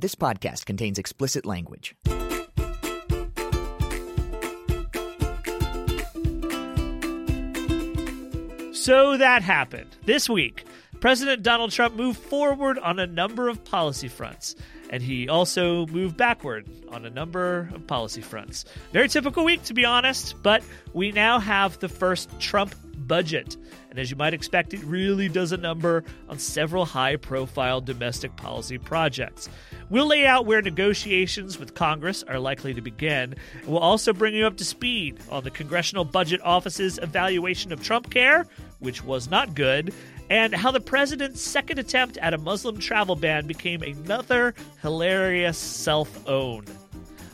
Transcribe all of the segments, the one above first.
This podcast contains explicit language. So that happened. This week, President Donald Trump moved forward on a number of policy fronts, and he also moved backward on a number of policy fronts. Very typical week, to be honest, but we now have the first Trump budget. And as you might expect, it really does a number on several high profile domestic policy projects. We'll lay out where negotiations with Congress are likely to begin. And we'll also bring you up to speed on the Congressional Budget Office's evaluation of Trump Care, which was not good, and how the president's second attempt at a Muslim travel ban became another hilarious self own.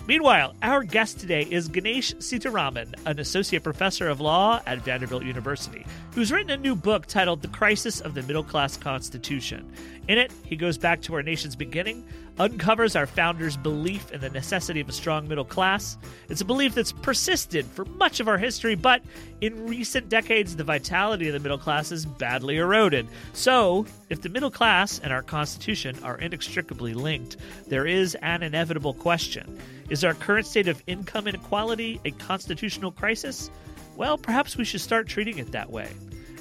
Meanwhile, our guest today is Ganesh Sitaraman, an associate professor of law at Vanderbilt University, who's written a new book titled The Crisis of the Middle Class Constitution. In it, he goes back to our nation's beginning, uncovers our founders' belief in the necessity of a strong middle class. It's a belief that's persisted for much of our history, but in recent decades, the vitality of the middle class is badly eroded. So, if the middle class and our Constitution are inextricably linked, there is an inevitable question. Is our current state of income inequality a constitutional crisis? Well, perhaps we should start treating it that way.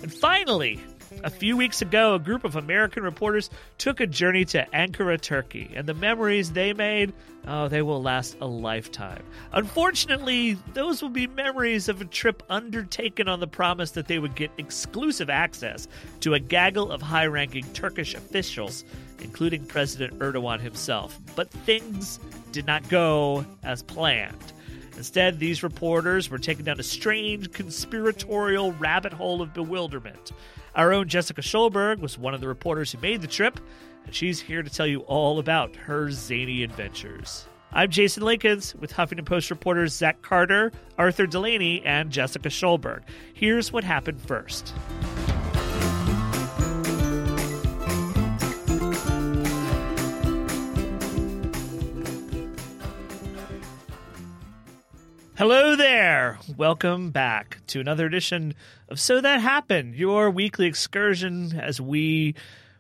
And finally, a few weeks ago, a group of American reporters took a journey to Ankara, Turkey, and the memories they made, oh, they will last a lifetime. Unfortunately, those will be memories of a trip undertaken on the promise that they would get exclusive access to a gaggle of high ranking Turkish officials, including President Erdogan himself. But things did not go as planned. Instead, these reporters were taken down a strange conspiratorial rabbit hole of bewilderment. Our own Jessica Schulberg was one of the reporters who made the trip, and she's here to tell you all about her zany adventures. I'm Jason Linkins with Huffington Post reporters Zach Carter, Arthur Delaney, and Jessica Schulberg. Here's what happened first. Hello there. Welcome back to another edition of So That Happened, your weekly excursion as we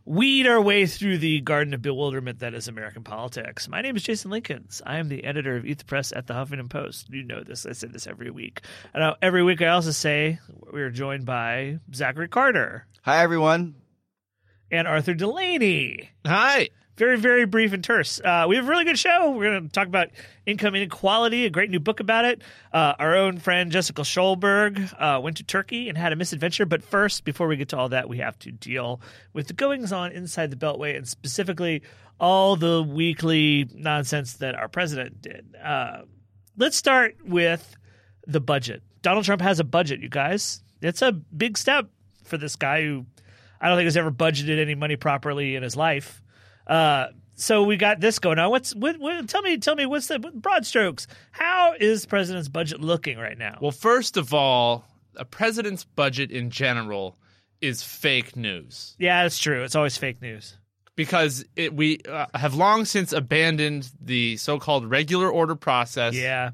weed our way through the garden of bewilderment that is American politics. My name is Jason Linkins. I am the editor of Eat the Press at the Huffington Post. You know this. I say this every week. And uh, every week I also say we are joined by Zachary Carter Hi, everyone. and Arthur Delaney. Hi. Very very brief and terse. Uh, we have a really good show. We're going to talk about income inequality a great new book about it. Uh, our own friend jessica Schulberg uh, went to turkey and had a misadventure. But first before we get to all that we have to deal with the goings on inside the beltway and specifically all the weekly nonsense that our president did. Uh, let's start with the budget. Donald trump has a budget you guys. It's a big step for this guy who i don't think has ever budgeted any money properly in his life uh, so we got this going on. What's what, what, tell me tell me what's the broad strokes? How is the president's budget looking right now? Well, first of all, a president's budget in general is fake news yeah, that's true. It's always fake news. because it, we uh, have long since abandoned the so-called regular order process. Yeah,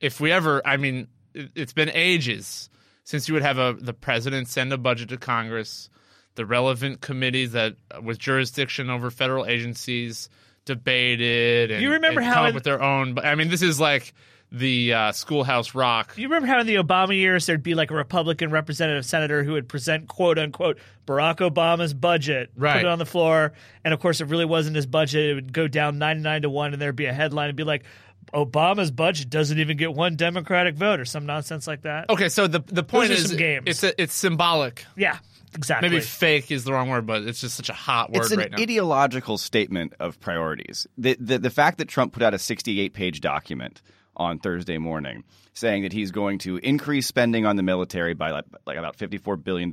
If we ever, I mean, it, it's been ages since you would have a the president send a budget to Congress, the relevant committees that uh, with jurisdiction over federal agencies debated and, You remember and how come up with their own. But I mean, this is like the uh, Schoolhouse Rock. you remember how in the Obama years there'd be like a Republican representative senator who would present quote unquote Barack Obama's budget, put it on the floor, and of course it really wasn't his budget. It would go down ninety nine to one, and there'd be a headline and be like. Obama's budget doesn't even get one Democratic vote, or some nonsense like that. Okay, so the the point are is games. it's a, it's symbolic. Yeah, exactly. Maybe fake is the wrong word, but it's just such a hot word It's an right now. ideological statement of priorities. The, the the fact that Trump put out a 68 page document on Thursday morning, saying that he's going to increase spending on the military by like, like about $54 billion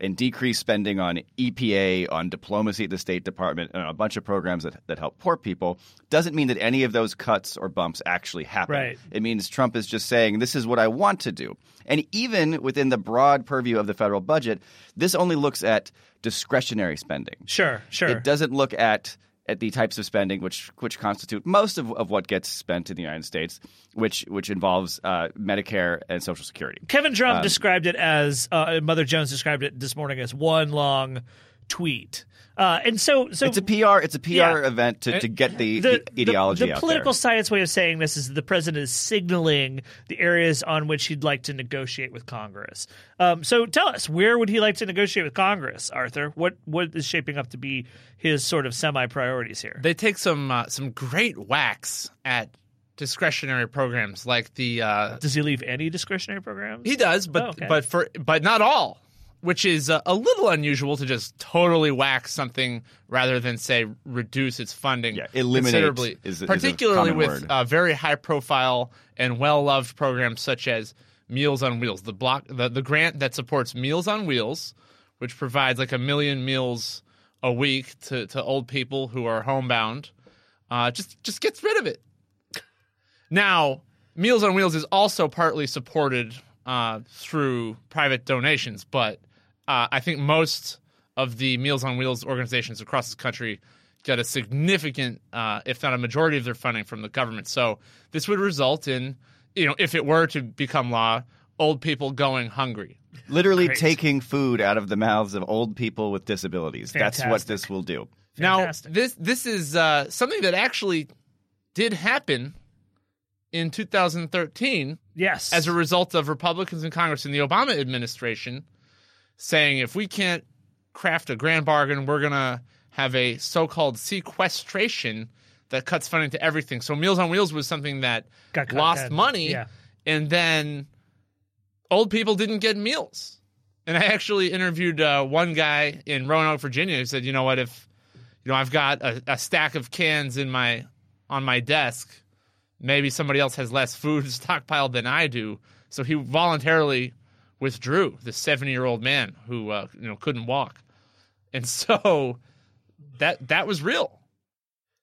and decrease spending on EPA, on diplomacy at the State Department, and a bunch of programs that, that help poor people, doesn't mean that any of those cuts or bumps actually happen. Right. It means Trump is just saying, this is what I want to do. And even within the broad purview of the federal budget, this only looks at discretionary spending. Sure, sure. It doesn't look at at the types of spending which which constitute most of, of what gets spent in the United States, which which involves uh, Medicare and Social Security. Kevin Um, Drum described it as uh, Mother Jones described it this morning as one long tweet. Uh, and so, so It's a PR. It's a PR Yeah. event to, to get the, the, the ideology the, the out political there. science way of saying this is the president is signaling the areas on which he'd like to negotiate with Congress. Um, so tell us, where would he like to negotiate with Congress, Arthur? What what is shaping up to be his sort of semi priorities here? They take some uh, some great whacks at discretionary programs like the uh, Does he leave any discretionary programs? He does, but Oh, okay. but for but not all, which is uh, a little unusual to just totally whack something rather than say reduce its funding. Yeah, eliminate considerably, is a- is particularly with uh, very high profile and well loved programs such as Meals on Wheels, the block the, the grant that supports Meals on Wheels, which provides like a million meals a week to, to old people who are homebound. Uh, just just gets rid of it. Now, Meals on Wheels is also partly supported uh, through private donations, but uh, I think most of the Meals on Wheels organizations across the country get a significant, uh, if not a majority of their funding from the government. So this would result in, you know, if it were to become law, old people going hungry. Literally Great. taking food out of the mouths of old people with disabilities. That's what this will do. Fantastic. Now, this this is uh, something that actually did happen in 2013 yes. as a result of Republicans in Congress in the Obama administration saying if we can't craft a grand bargain, we're going to have a so called sequestration that cuts funding to everything. So Meals on Wheels was something that Got lost money, Yeah. and then old people didn't get meals. And I actually interviewed uh, one guy in Roanoke, Virginia, who said, "You know what? If you know, I've got a, a stack of cans in my on my desk. Maybe somebody else has less food stockpiled than I do. So he voluntarily withdrew. the seventy-year-old man who uh, you know couldn't walk, and so that that was real.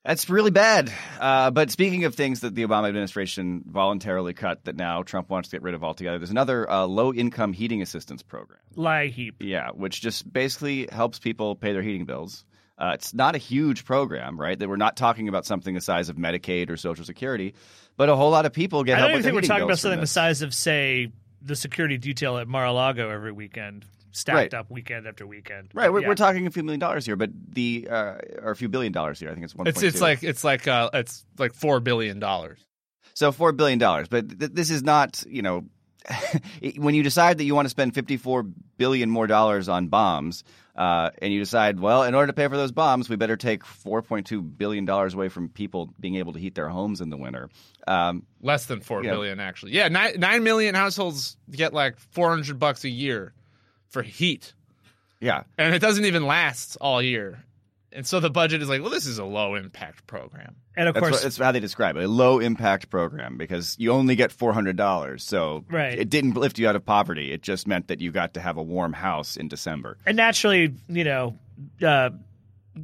That's really bad. Uh, but speaking of things that the Obama administration voluntarily cut that now Trump wants to get rid of altogether, there's another uh, low income heating assistance program. LIHEAP. Yeah, which just basically helps people pay their heating bills. Uh, it's not a huge program, right? That we're not talking about something the size of Medicaid or Social Security, but a whole lot of people get I help don't even with think we're talking about something the size of, say, the security detail at Mar-a-Lago every weekend, stacked Right. up weekend after weekend. Right, we're, Yeah. we're talking a few million dollars here, but the uh, or a few billion dollars here. I think it's one. It's it's like it's like uh, it's like four billion dollars. So four billion dollars, but th- this is not, you know, when you decide that you want to spend fifty-four billion more dollars on bombs, uh, and you decide, well, in order to pay for those bombs, we better take four point two billion dollars away from people being able to heat their homes in the winter. Um, Less than four billion, actually. Yeah, nine, nine million households get like four hundred bucks a year for heat, yeah, and it doesn't even last all year. And so the budget is like, well, this is a low impact program. And of that's, course, what, that's how they describe it—a low-impact program because you only get four hundred dollars. So Right. it didn't lift you out of poverty. It just meant that you got to have a warm house in December. and naturally, you know, uh,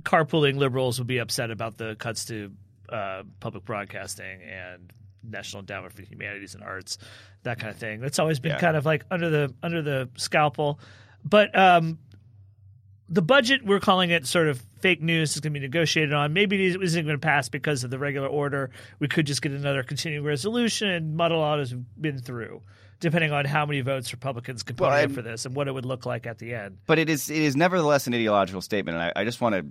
carpooling liberals would be upset about the cuts to uh, public broadcasting and National Endowment for the Humanities and Arts, that kind of thing. That's always been Yeah. kind of like under the under the scalpel. But um, the budget, we're calling it sort of fake news, is going to be negotiated on. Maybe it isn't going to pass because of the regular order. We could just get another continuing resolution and muddle out as we've been through, depending on how many votes Republicans can put Well, in for this and what it would look like at the end. But it is it is nevertheless an ideological statement, and I, I just want to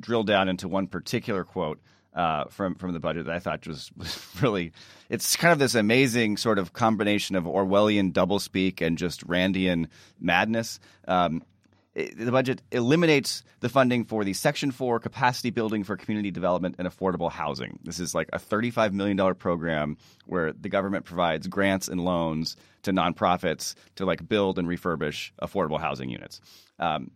drill down into one particular quote uh, from from the budget that I thought was, was really. It's kind of this amazing sort of combination of Orwellian doublespeak and just Randian madness. Um, the budget eliminates the funding for the Section 4 capacity building for community development and affordable housing. This is like a $35 million program where the government provides grants and loans to nonprofits to like build and refurbish affordable housing units. Um,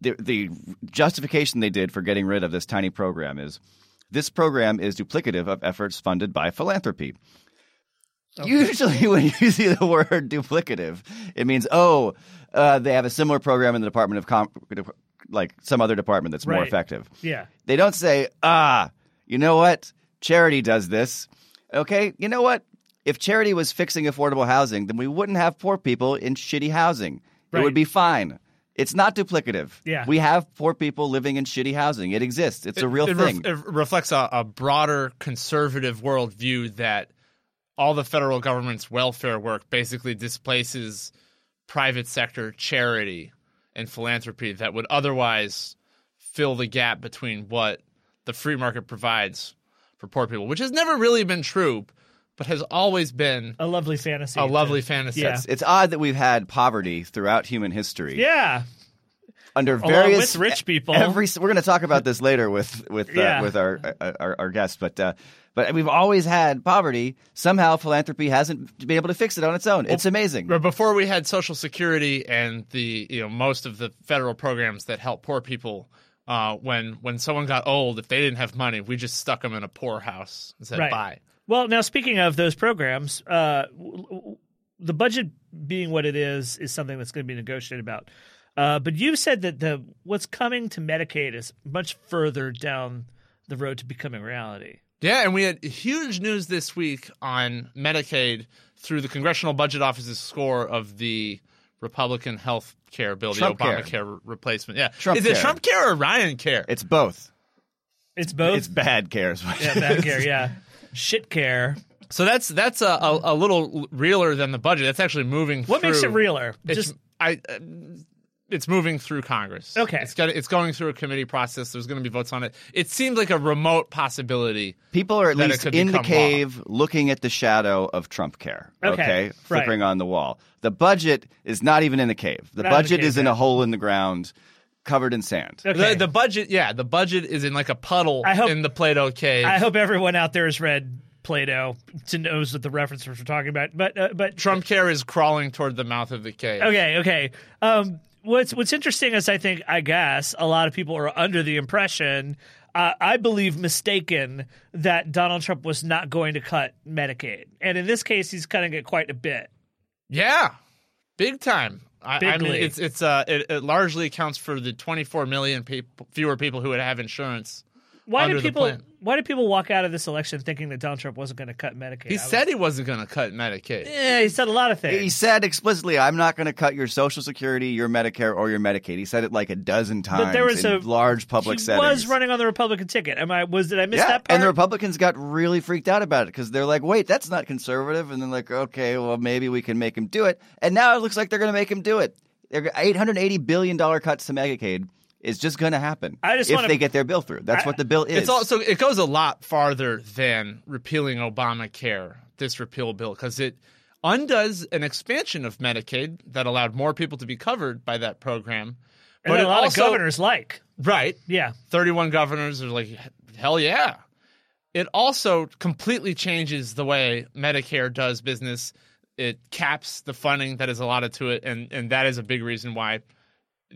the, the justification they did for getting rid of this tiny program is this program is duplicative of efforts funded by philanthropy. Usually, when you see the word duplicative, it means oh, uh, they have a similar program in the Department of Com- like some other department that's more Right. effective. Yeah. They don't say, ah, you know what? Charity does this. Okay, you know what? If charity was fixing affordable housing, then we wouldn't have poor people in shitty housing. It Right. would be fine. It's not duplicative. Yeah. We have poor people living in shitty housing. It exists. It's a real it, ref- thing. it reflects a, a broader conservative worldview that all the federal government's welfare work basically displaces private sector charity and philanthropy that would otherwise fill the gap between what the free market provides for poor people, which has never really been true, but has always been A lovely fantasy. a to- lovely fantasy. Yeah. it's, it's odd that we've had poverty throughout human history. Yeah. Under Along various with rich people. Every we're going to talk about this later with with uh, Yeah. with our, our our guests, but uh, but we've always had poverty. Somehow, philanthropy hasn't been able to fix it on its own. It's amazing. But before we had Social Security and the you know most of the federal programs that help poor people, uh, when when someone got old, if they didn't have money, we just stuck them in a poorhouse and said Right. bye. Well, now speaking of those programs, uh, w- w- the budget being what it is is something that's going to be negotiated about. Uh, but you've said that the what's coming to Medicaid is much further down the road to becoming reality. Yeah, and we had huge news this week on Medicaid through the Congressional Budget Office's score of the Republican health care bill, Trump the. Obamacare re- replacement. Yeah, Trump is it care. Trump care or Ryan care? It's both. It's both. It's bad cares. yeah, bad care. Yeah, shit care. So that's that's a, a, a little realer than the budget. That's actually moving. What makes it realer? It's, Just I. Uh, it's moving through Congress. Okay. it's got it's going through a committee process. There's going to be votes on it. It seems like a remote possibility. People are at least in the become law. cave looking at the shadow of Trump care. Okay, right. Flickering on the wall. The budget is not even in the cave. The Not in the budget cave is in yet. a hole in the ground covered in sand. okay. The, the budget, yeah, the budget is in like a puddle I hope- in the Plato cave. I hope everyone out there has read Plato to knows what the references we're talking about. But uh, but Trump care is crawling toward the mouth of the cave. Okay, okay. Um, what's what's interesting is I think I guess a lot of people are under the impression, uh, I believe mistaken, that Donald Trump was not going to cut Medicaid, and in this case, he's cutting it quite a bit. Yeah, big time. I, I mean, it's it's uh, it, it largely accounts for the 24 million people, fewer people who would have insurance. Why Under did people? Why did people walk out of this election thinking that Donald Trump wasn't going to cut Medicaid? He I was- said he wasn't going to cut Medicaid. Yeah, he said a lot of things. He said explicitly, "I'm not going to cut your Social Security, your Medicare, or your Medicaid." He said it like a dozen times but there was in a large public he settings. was running on the Republican ticket. Am I? Was did I miss yeah, that part? and the Republicans got really freaked out about it because they're like, "Wait, that's not conservative," and then like, "Okay, well, maybe we can make him do it." And now it looks like they're going to make him do it. They're 880 billion dollar cuts to Medicaid is just going to happen. I just if wanna- they get their bill through. That's I- what the bill is. It's also it goes a lot farther than repealing Obamacare. This repeal bill because it undoes an expansion of Medicaid that allowed more people to be covered by that program. and that a lot also- of governors like. right? Yeah, 31 governors are like, hell yeah. It also completely changes the way Medicare does business. It caps the funding that is allotted to it, and, and that is a big reason why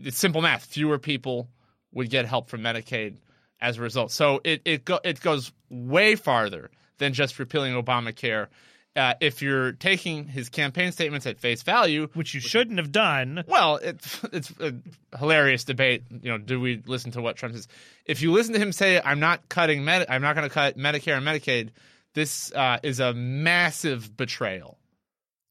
it's simple math. Fewer people would get help from Medicaid as a result. So it it go, it goes way farther than just repealing Obamacare. Uh, if you're taking his campaign statements at face value, which you shouldn't have done. well, it's it's a hilarious debate. You know, do we listen to what Trump says? If you listen to him say, "I'm not cutting Med- I'm not going to cut Medicare and Medicaid," this uh, is a massive betrayal.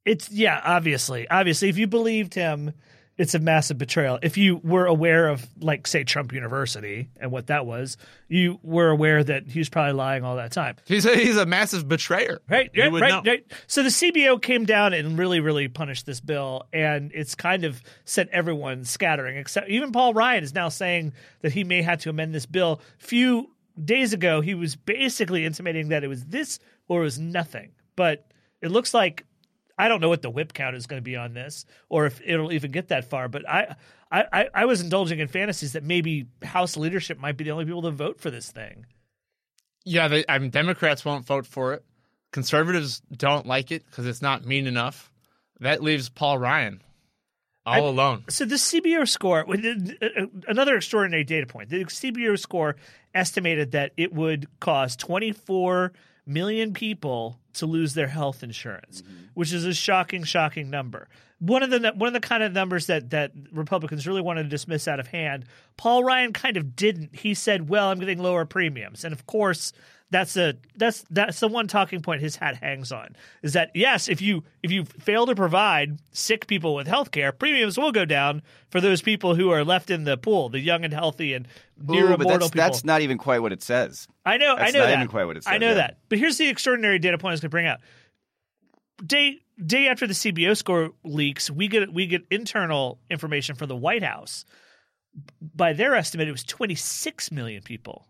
It's yeah, obviously, obviously, if you believed him, it's a massive betrayal. If you were aware of, like, say, Trump University and what that was, you were aware that he was probably lying all that time. He's a, he's a massive betrayer. Right, right, right, right. So the CBO came down and really, really punished this bill, and it's kind of sent everyone scattering. Except even Paul Ryan is now saying that he may have to amend this bill. Few days ago, he was basically intimating that it was this or it was nothing. But it looks like I don't know what the whip count is going to be on this, or if it'll even get that far. But I, I, I- was indulging in fantasies that maybe House leadership might be the only people to vote for this thing. Yeah, they, I mean, Democrats won't vote for it. Conservatives don't like it because it's not mean enough. That leaves Paul Ryan all I- alone. So the CBO score, uh, uh, another extraordinary data point. The CBO score estimated that it would cost twenty four million people to lose their health insurance, mm-hmm. which is a shocking, shocking number. One of the one of the kind of numbers that that Republicans really wanted to dismiss out of hand. Paul Ryan kind of didn't. He said, "Well, I'm getting lower premiums," and of course, that's a that's that's the one talking point his hat hangs on is that yes, if you if you fail to provide sick people with health care, premiums will go down for those people who are left in the pool, the young and healthy and near Ooh, but immortal that's, people. that's not even quite what it says. I know, That's I know not that. even quite what it says I know yeah. that. But here's the extraordinary data point I was going to bring out. Day day after the CBO score leaks, we get we get internal information from the White House. By their estimate, it was 26 million people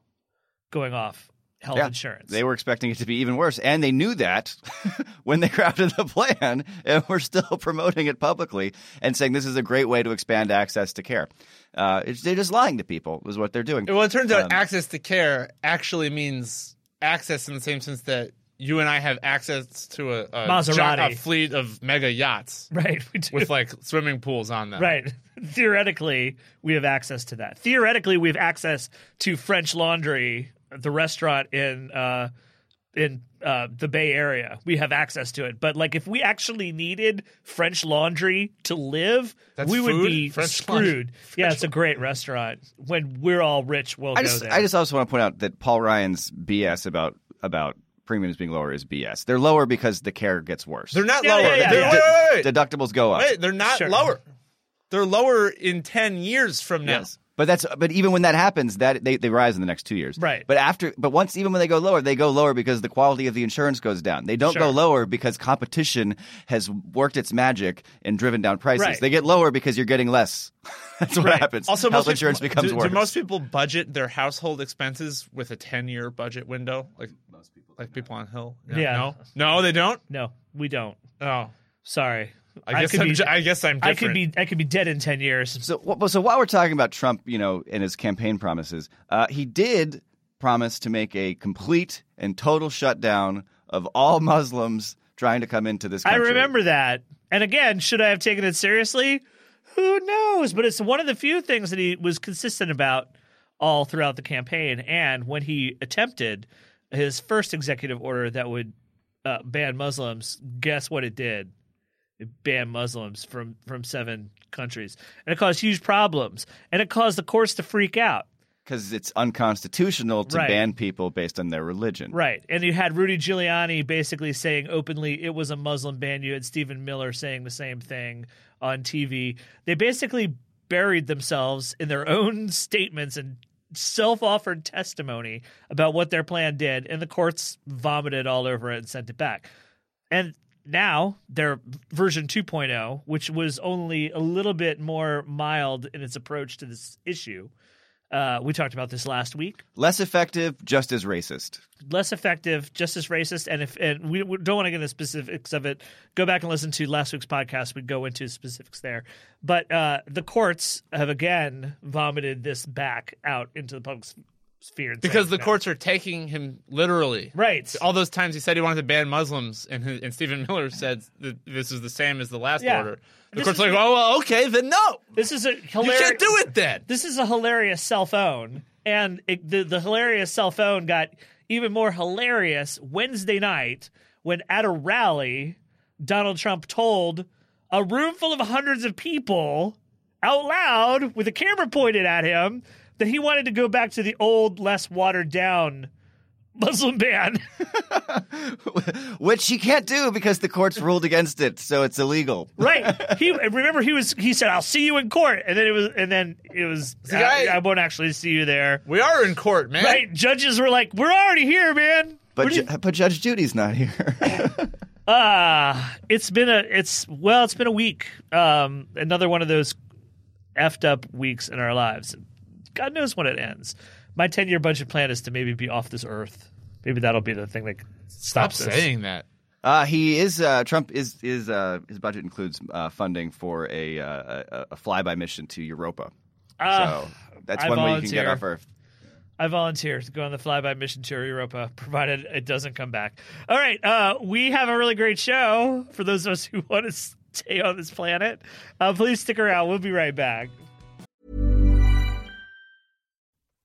going off health Yeah, insurance. They were expecting it to be even worse, and they knew that when they crafted the plan, and we're still promoting it publicly and saying this is a great way to expand access to care. Uh, it's, they're just lying to people, is what they're doing. Well, it turns out Um, access to care actually means access in the same sense that you and I have access to a, a, Maserati. gi- a fleet of mega yachts right. We do. with like swimming pools on them. Right. Theoretically, we have access to that. Theoretically, we have access to French Laundry, the restaurant in uh, in uh, the Bay Area. We have access to it. But like, if we actually needed French Laundry to live, That's we would be French Laundry? screwed. Yeah, it's a great restaurant. When we're all rich, we'll I go just, there. I just also want to point out that Paul Ryan's BS about about premiums being lower is BS. They're lower because the care gets worse. They're not Yeah, lower. yeah, yeah, They're- yeah. Wait, wait, wait. Deductibles go up. Wait, they're not Sure. lower. They're lower in 10 years from now. Yes. But that's but even when that happens, that they, they rise in the next two years. Right. But after but once even when they go lower, they go lower because the quality of the insurance goes down. They don't go lower because competition has worked its magic and driven down prices. Right. They get lower because you're getting less. that's what Right. happens. Also, health most insurance people, becomes do, worse. do most people budget their household expenses with a 10 year budget window? Like most people. Like people on Hill? Yeah. No? No, they don't? no, we don't. Oh. Sorry. I guess, could I am be, I guess I'm I could be I could be dead in ten years. So, so while we're talking about Trump, you know, and his campaign promises, uh, he did promise to make a complete and total shutdown of all Muslims trying to come into this country. I remember that. And again, should I have taken it seriously? Who knows? But it's one of the few things that he was consistent about all throughout the campaign. And when he attempted his first executive order that would uh, ban Muslims, guess what it did? Banned Muslims from from seven countries, and it caused huge problems. And it caused the courts to freak out. because it's unconstitutional to Right. ban people based on their religion. Right. And you had Rudy Giuliani basically saying openly it was a Muslim ban. You had Stephen Miller saying the same thing on TV. They basically buried themselves in their own statements and self offered testimony about what their plan did. And the courts vomited all over it and sent it back. And now their version 2.0, which was only a little bit more mild in its approach to this issue. Uh, we talked about this last week Less effective, just as racist. less effective, just as racist. And if and we, we don't want to get into specifics of it, go back and listen to last week's podcast. We go into specifics there. But uh, the courts have again vomited this back out into the public and because the courts are taking him literally. right. All those times he said he wanted to ban Muslims, and, his- and Stephen Miller said that this is the same as the last Yeah. order. The This court's like, oh, well, okay, then no. This is a You hilarious. can't do it then. This is a hilarious self own, and it, the the hilarious self own got even more hilarious Wednesday night when at a rally, Donald Trump told a room full of hundreds of people out loud with a camera pointed at him that he wanted to go back to the old, less watered down Muslim ban. Which he can't do because the courts ruled against it, so it's illegal. right. He remember he was he said, I'll see you in court. And then it was and then it was See, I- I, I won't actually see you there. We are in court, man. Right. Judges were like, We're already here, man. But What do Ju- but Judge Judy's not here. Ah, it's been a it's well, it's been a week. Um, another one of those effed up weeks in our lives. God knows when it ends. My ten year budget plan is to maybe be off this earth. Maybe that'll be the thing that Stop stops us. saying that. Uh, he is uh, Trump is is uh, his budget includes uh, funding for a, uh, a a flyby mission to Europa. Ah, so that's I one way you can get off Earth. I volunteer to go on the flyby mission to Europa, provided it doesn't come back. All right, uh, we have a really great show for those of us who want to stay on this planet. Uh, please stick around. We'll be right back.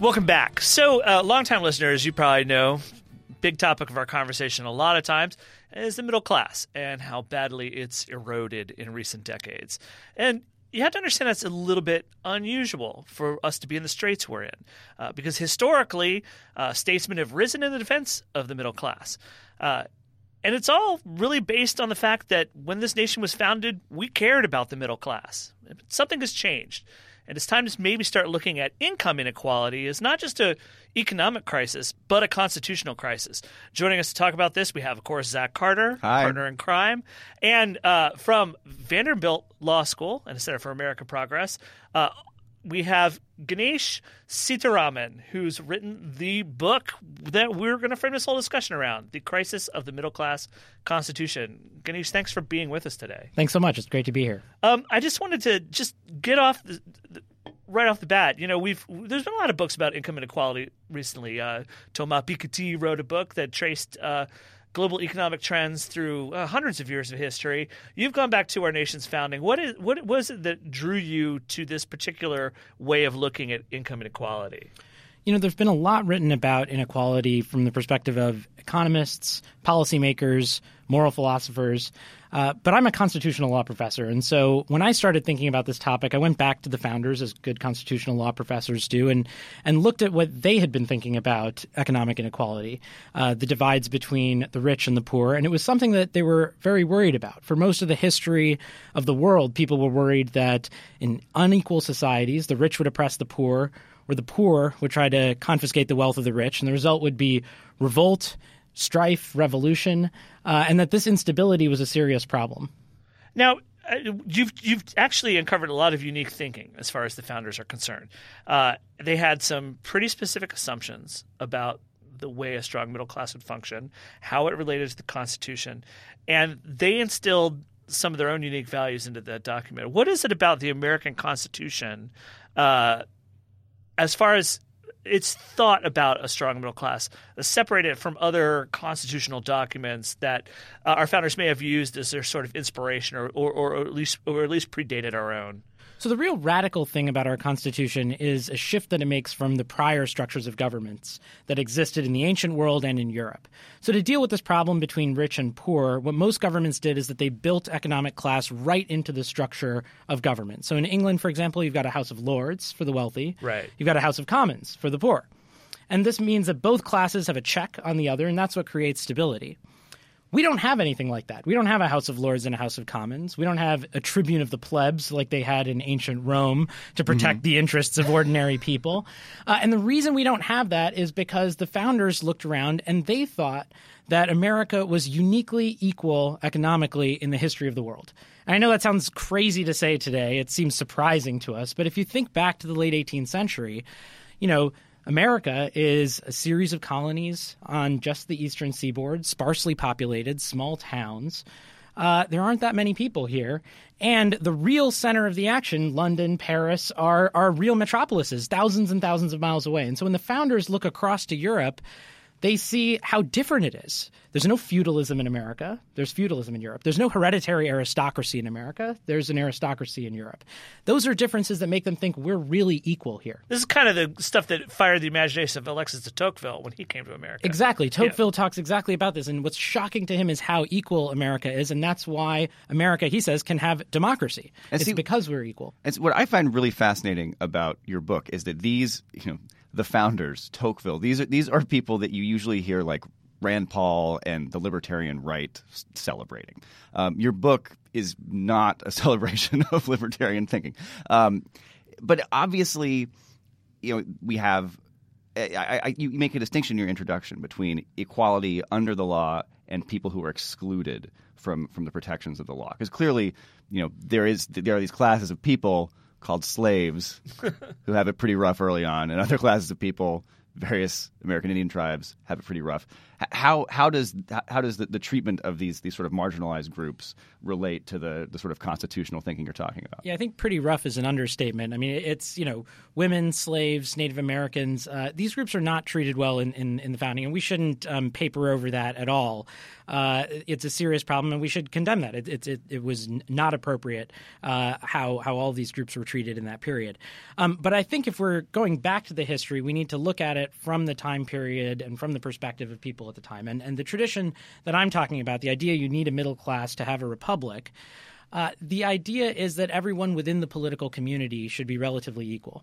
Welcome back. So, uh, longtime listeners, you probably know, big topic of our conversation a lot of times is the middle class and how badly it's eroded in recent decades. And you have to understand that's a little bit unusual for us to be in the straits we're in, uh, because historically, uh, statesmen have risen in the defense of the middle class. Uh, and it's all really based on the fact that when this nation was founded, we cared about the middle class. Something has changed. And it's time to maybe start looking at income inequality as not just a economic crisis, but a constitutional crisis. Joining us to talk about this, we have, of course, Zach Carter, Hi. partner in crime, and uh, from Vanderbilt Law School and the Center for American Progress. Uh, we have Ganesh Sitaraman, who's written the book that we're going to frame this whole discussion around The Crisis of the Middle Class Constitution. Ganesh, thanks for being with us today. Thanks so much. It's great to be here. Um, I just wanted to just get off the, the, right off the bat. You know, we've there's been a lot of books about income inequality recently. Uh, Thomas Piketty wrote a book that traced uh, global economic trends through uh, hundreds of years of history. You've gone back to our nation's founding. What is what was it that drew you to this particular way of looking at income inequality? You know, there's been a lot written about inequality from the perspective of economists, policymakers, moral philosophers. Uh, but I'm a constitutional law professor. And so when I started thinking about this topic, I went back to the founders, as good constitutional law professors do, and, and looked at what they had been thinking about economic inequality, uh, the divides between the rich and the poor. And it was something that they were very worried about. For most of the history of the world, people were worried that in unequal societies, the rich would oppress the poor, or the poor would try to confiscate the wealth of the rich. And the result would be revolt strife, revolution, uh, and that this instability was a serious problem. Now, uh, you've you've actually uncovered a lot of unique thinking as far as the founders are concerned. Uh, they had some pretty specific assumptions about the way a strong middle class would function, how it related to the Constitution, and they instilled some of their own unique values into that document. What is it about the American Constitution, uh, as far as it's thought about a strong middle class, uh, separated from other constitutional documents that uh, our founders may have used as their sort of inspiration, or, or, or at least or at least predated our own. So the real radical thing about our Constitution is a shift that it makes from the prior structures of governments that existed in the ancient world and in Europe. So to deal with this problem between rich and poor, what most governments did is that they built economic class right into the structure of government. So in England, for example, you've got a House of Lords for the wealthy. Right. You've got a House of Commons for the poor. And this means that both classes have a check on the other, and that's what creates stability. We don't have anything like that. We don't have a House of Lords and a House of Commons. We don't have a tribune of the plebs like they had in ancient Rome to protect mm-hmm. the interests of ordinary people. Uh, and the reason we don't have that is because the founders looked around and they thought that America was uniquely equal economically in the history of the world. And I know that sounds crazy to say today. It seems surprising to us. But if you think back to the late 18th century, you know, America is a series of colonies on just the eastern seaboard, sparsely populated, small towns. Uh, there aren't that many people here. And the real center of the action, London, Paris, are, are real metropolises, thousands and thousands of miles away. And so when the founders look across to Europe, they see how different it is. There's no feudalism in America. There's feudalism in Europe. There's no hereditary aristocracy in America. There's an aristocracy in Europe. Those are differences that make them think we're really equal here. This is kind of the stuff that fired the imagination of Alexis de Tocqueville when he came to America. Exactly. Tocqueville yeah. talks exactly about this. And what's shocking to him is how equal America is. And that's why America, he says, can have democracy. And it's see, because we're equal. It's what I find really fascinating about your book is that these, you know, the founders, Tocqueville. These are these are people that you usually hear like Rand Paul and the libertarian right celebrating. Um, your book is not a celebration of libertarian thinking, um, but obviously, you know we have. I, I, you make a distinction in your introduction between equality under the law and people who are excluded from from the protections of the law. Because clearly, you know there is there are these classes of people called slaves who have it pretty rough early on, and other classes of people, various American Indian tribes, have it pretty rough. How how does how does the, the treatment of these these sort of marginalized groups relate to the the sort of constitutional thinking you're talking about? Yeah, I think pretty rough is an understatement. I mean, it's you know women, slaves, Native Americans. Uh, these groups are not treated well in, in, in the founding, and we shouldn't um, paper over that at all. Uh, it's a serious problem, and we should condemn that. It, it, it, it was not appropriate uh, how how all these groups were treated in that period. Um, but I think if we're going back to the history, we need to look at it from the time period and from the perspective of people at the time. And, and the tradition that I'm talking about, the idea you need a middle class to have a republic, uh, the idea is that everyone within the political community should be relatively equal.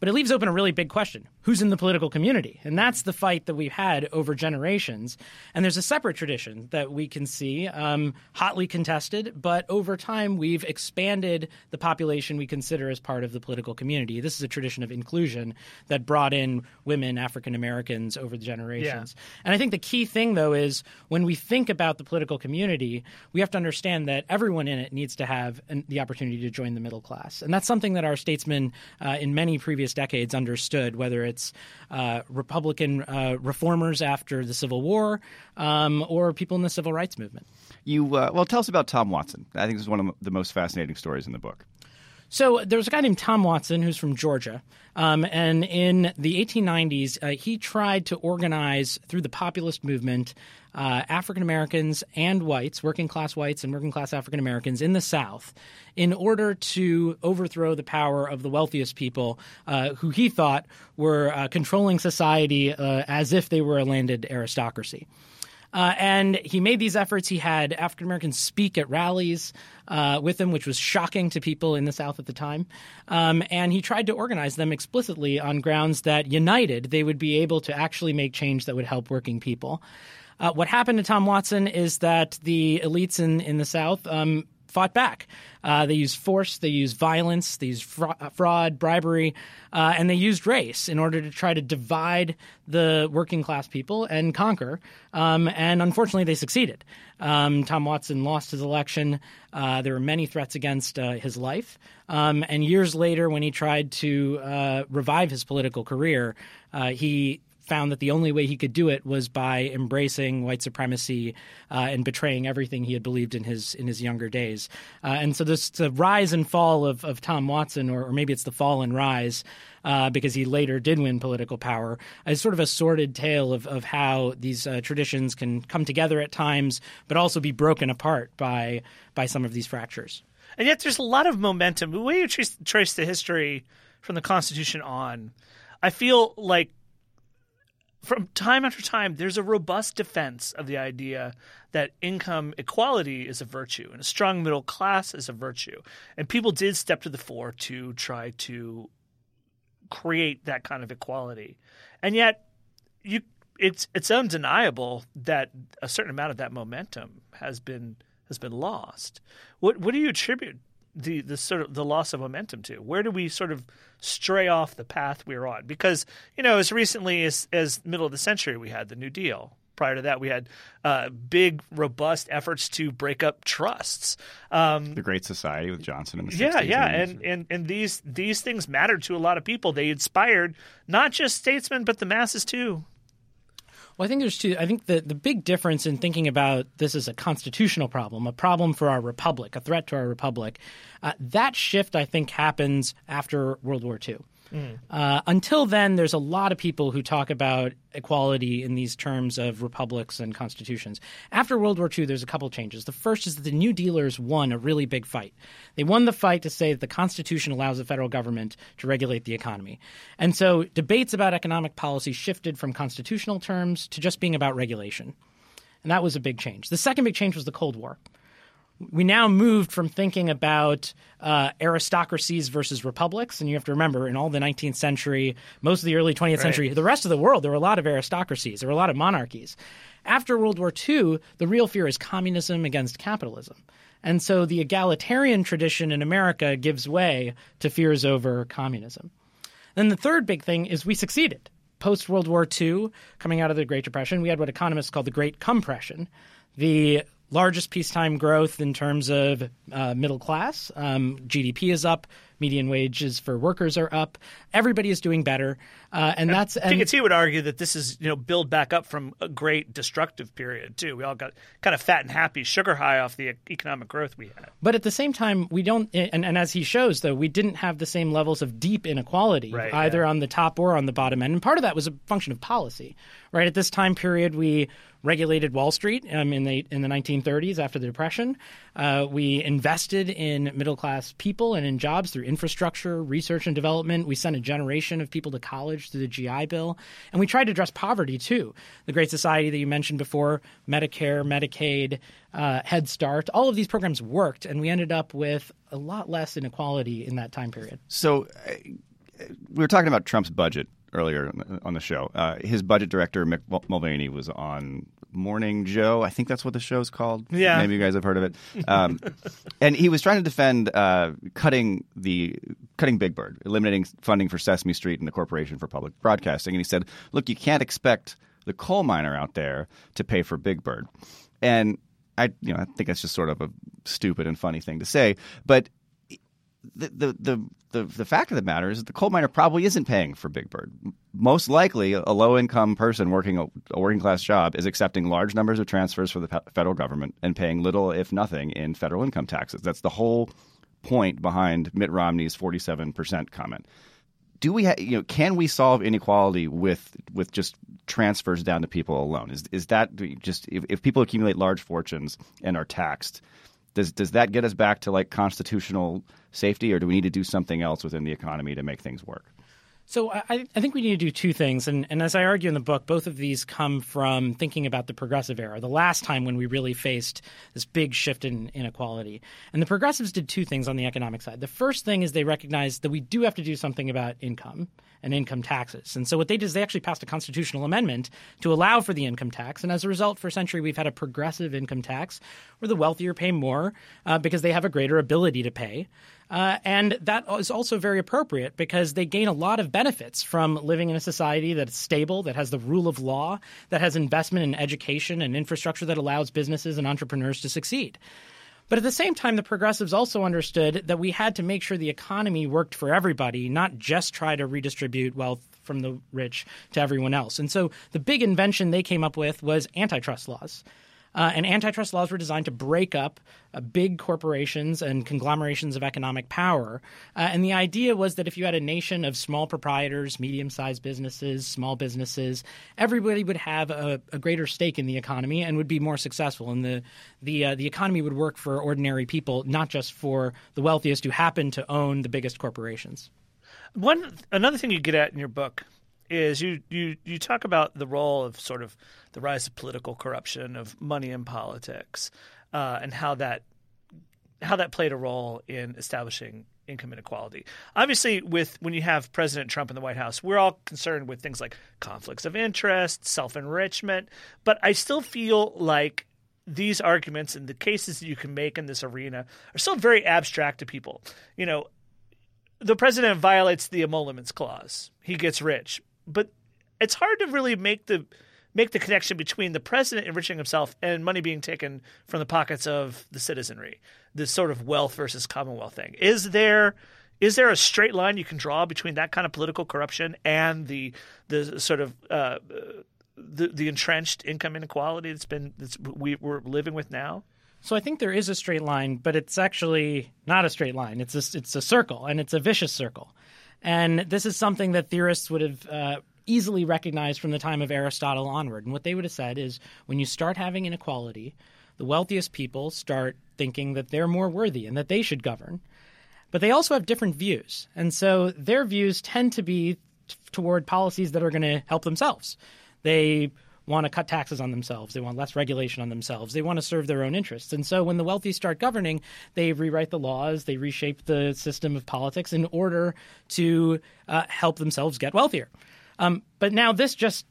But it leaves open a really big question who's in the political community? And that's the fight that we've had over generations. And there's a separate tradition that we can see, um, hotly contested, but over time we've expanded the population we consider as part of the political community. This is a tradition of inclusion that brought in women, African Americans over the generations. Yeah. And I think the key thing, though, is when we think about the political community, we have to understand that everyone in it needs to have an, the opportunity to join the middle class. And that's something that our statesmen uh, in many previous decades understood, whether it's uh, Republican uh, reformers after the Civil War um, or people in the civil rights movement. You uh, well, tell us about Tom Watson. I think this is one of the most fascinating stories in the book. So there was a guy named Tom Watson who's from Georgia. Um, and in the 1890s, uh, he tried to organize through the populist movement uh, African Americans and whites, working class whites and working class African Americans in the South, in order to overthrow the power of the wealthiest people uh, who he thought were uh, controlling society uh, as if they were a landed aristocracy. Uh, and he made these efforts. He had African Americans speak at rallies uh, with him, which was shocking to people in the South at the time. Um, and he tried to organize them explicitly on grounds that united, they would be able to actually make change that would help working people. Uh, what happened to Tom Watson is that the elites in, in the South um, fought back. Uh, they used force, they used violence, they used fra- uh, fraud, bribery, uh, and they used race in order to try to divide the working class people and conquer. Um, and unfortunately, they succeeded. Um, Tom Watson lost his election. Uh, there were many threats against uh, his life. Um, and years later, when he tried to uh, revive his political career, he found that the only way he could do it was by embracing white supremacy uh, and betraying everything he had believed in his in his younger days. Uh, and so this the rise and fall of, of Tom Watson, or, or maybe it's the fall and rise. Uh, because he later did win political power, is sort of a sordid tale of, of how these uh, traditions can come together at times, but also be broken apart by by some of these fractures. And yet, there's a lot of momentum. The way you trace, trace the history from the Constitution on, I feel like from time after time, there's a robust defense of the idea that income equality is a virtue and a strong middle class is a virtue. And people did step to the fore to try to create that kind of equality. And yet, you it's it's undeniable that a certain amount of that momentum has been has been lost. What what do you attribute the the sort of the loss of momentum to? Where do we sort of stray off the path we are on? Because you know, as recently as as middle of the century, we had the New Deal, prior to that, we had uh, big, robust efforts to break up trusts. Um, the Great Society with Johnson in the 60s. yeah, yeah, and, and and these these things mattered to a lot of people. They inspired not just statesmen but the masses too. Well, I think there's two. I think the, the big difference in thinking about this as a constitutional problem, a problem for our republic, a threat to our republic, uh, that shift, I think, happens after World War II. Uh, until then, there's a lot of people who talk about equality in these terms of republics and constitutions. After World War II, there's a couple changes. The first is that the New Dealers won a really big fight. They won the fight to say that the Constitution allows the federal government to regulate the economy. And so debates about economic policy shifted from constitutional terms to just being about regulation. And that was a big change. The second big change was the Cold War we now moved from thinking about uh, aristocracies versus republics. And you have to remember, in all the 19th century, most of the early 20th century, the rest of the world, there were a lot of aristocracies, there were a lot of monarchies. After World War II, the real fear is communism against capitalism. And so the egalitarian tradition in America gives way to fears over communism. Then the third big thing is we succeeded. Post World War II, coming out of the Great Depression, we had what economists call the Great Compression. The largest peacetime growth in terms of uh, middle class. Um, GDP is up. Median wages for workers are up. Everybody is doing better, uh, and that's. And, Piketty would argue that this is you know build back up from a great destructive period too. We all got kind of fat and happy, sugar high off the economic growth we had. But at the same time, we don't. And, and as he shows, though, we didn't have the same levels of deep inequality Right, either yeah. on the top or on the bottom end. And part of that was a function of policy, right? At this time period, we regulated Wall Street um, in the in the 1930s after the Depression. Uh, we invested in middle class people and in jobs through infrastructure, research and development. We sent a generation of people to college through the GI Bill, and we tried to address poverty too. The Great Society that you mentioned before, Medicare, Medicaid, uh, Head Start, all of these programs worked, and we ended up with a lot less inequality in that time period. So uh, we were talking about Trump's budget earlier on the- show. Uh, his budget director, Mick Mulvaney, was on Morning Joe. I think that's what the show's called. Yeah. Maybe you guys have heard of it. Um, and he was trying to defend uh, cutting the cutting Big Bird, eliminating funding for Sesame Street and the Corporation for Public Broadcasting. And he said, "Look, you can't expect the coal miner out there to pay for Big Bird." And I, you know, I think that's just sort of a stupid and funny thing to say, but the, the the the fact of the matter is that the coal miner probably isn't paying for Big Bird. Most likely, a low income person working a, a working class job is accepting large numbers of transfers for the federal government and paying little, if nothing, in federal income taxes. That's the whole point behind Mitt Romney's forty seven percent comment. Do we, ha- you know, can we solve inequality with with just transfers down to people alone? Is is that just if, if people accumulate large fortunes and are taxed? Does does that get us back to like constitutional safety, or do we need to do something else within the economy to make things work? So I, I think we need to do two things, and, and as I argue in the book, both of these come from thinking about the progressive era, the last time when we really faced this big shift in inequality. And the progressives did two things on the economic side. The first thing is they recognized that we do have to do something about income and income taxes. And so what they did is they actually passed a constitutional amendment to allow for the income tax. And as a result, for a century, we've had a progressive income tax where the wealthier pay more uh, because they have a greater ability to pay. Uh, and that is also very appropriate because they gain a lot of benefits from living in a society that's stable, that has the rule of law, that has investment in education and infrastructure that allows businesses and entrepreneurs to succeed. But at the same time, the progressives also understood that we had to make sure the economy worked for everybody, not just try to redistribute wealth from the rich to everyone else. And so the big invention they came up with was antitrust laws. Uh, and antitrust laws were designed to break up uh, big corporations and conglomerations of economic power. Uh, and the idea was that if you had a nation of small proprietors, medium sized businesses, small businesses, everybody would have a, a greater stake in the economy and would be more successful. And the, the, uh, the economy would work for ordinary people, not just for the wealthiest who happen to own the biggest corporations. One another thing you get at in your book is you you you talk about the role of sort of the rise of political corruption of money in politics uh, and how that how that played a role in establishing income inequality. Obviously, with when you have President Trump in the White House, we're all concerned with things like conflicts of interest, self enrichment, but I still feel like these arguments and the cases that you can make in this arena are still very abstract to people. You know, the president violates the emoluments clause. He gets rich, but it's hard to really make the make the connection between the president enriching himself and money being taken from the pockets of the citizenry. This sort of wealth versus commonwealth thing. Is there is there a straight line you can draw between that kind of political corruption and the the sort of uh, the the entrenched income inequality that's been that's we, we're living with now? So I think there is a straight line, but it's actually not a straight line. It's a, it's a circle, and it's a vicious circle. And this is something that theorists would have uh, easily recognized from the time of Aristotle onward. And what they would have said is when you start having inequality, the wealthiest people start thinking that they're more worthy and that they should govern. But they also have different views. And so their views tend to be t- toward policies that are going to help themselves. They want to cut taxes on themselves. They want less regulation on themselves. They want to serve their own interests. And so when the wealthy start governing, they rewrite the laws, they reshape the system of politics in order to uh, help themselves get wealthier. Um, but now this just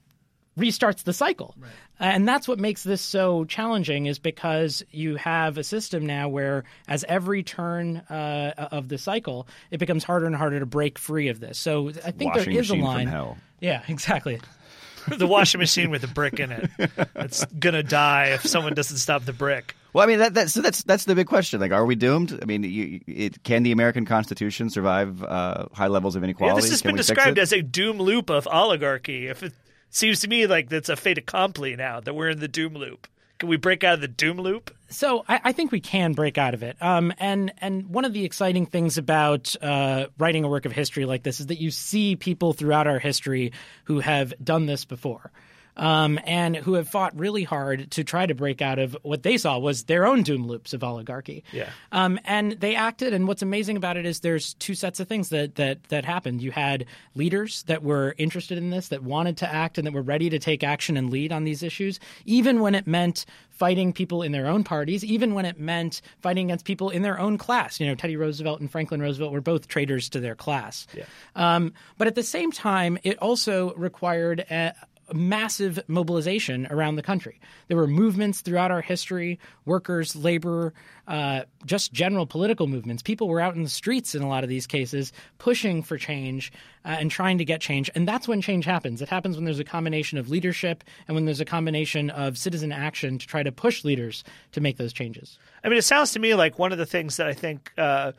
restarts the cycle. Right. And that's what makes this so challenging is because you have a system now where as every turn uh, of the cycle, it becomes harder and harder to break free of this. So I think Washing there is a line. From hell. Yeah, exactly. the washing machine with a brick in it. It's gonna die if someone doesn't stop the brick. Well, I mean, that, that's so that's that's the big question. Like, are we doomed? I mean, you, it, can the American Constitution survive uh, high levels of inequality? Yeah, this has can been described as a doom loop of oligarchy. If it seems to me like that's a fait accompli now that we're in the doom loop. Can we break out of the doom loop? So I, I think we can break out of it. Um, and and one of the exciting things about uh, writing a work of history like this is that you see people throughout our history who have done this before um, and who have fought really hard to try to break out of what they saw was their own doom loops of oligarchy. Yeah. Um, and they acted. And what's amazing about it is there's two sets of things that that that happened. You had leaders that were interested in this, that wanted to act, and that were ready to take action and lead on these issues, even when it meant fighting people in their own parties, even when it meant fighting against people in their own class. You know, Teddy Roosevelt and Franklin Roosevelt were both traitors to their class. Yeah. Um, but at the same time, it also required a, massive mobilization around the country. There were movements throughout our history workers, labor, uh, just general political movements. People were out in the streets in a lot of these cases pushing for change uh, and trying to get change. And that's when change happens. It happens when there's a combination of leadership and when there's a combination of citizen action to try to push leaders to make those changes. I mean, it sounds to me like one of the things that I think uh,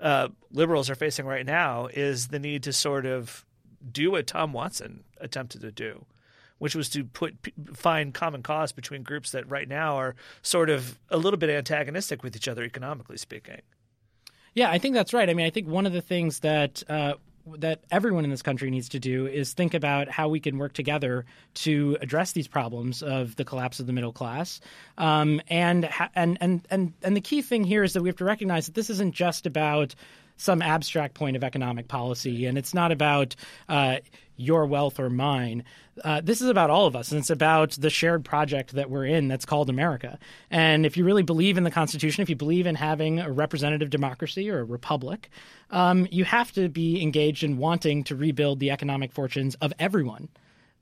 uh, liberals are facing right now is the need to sort of do what Tom Watson attempted to do which was to put find common cause between groups that right now are sort of a little bit antagonistic with each other economically speaking. Yeah, I think that's right. I mean, I think one of the things that uh, that everyone in this country needs to do is think about how we can work together to address these problems of the collapse of the middle class. Um, and and and and and the key thing here is that we have to recognize that this isn't just about some abstract point of economic policy, and it's not about uh, your wealth or mine. Uh, this is about all of us, and it's about the shared project that we're in that's called America. And if you really believe in the Constitution, if you believe in having a representative democracy or a republic, um, you have to be engaged in wanting to rebuild the economic fortunes of everyone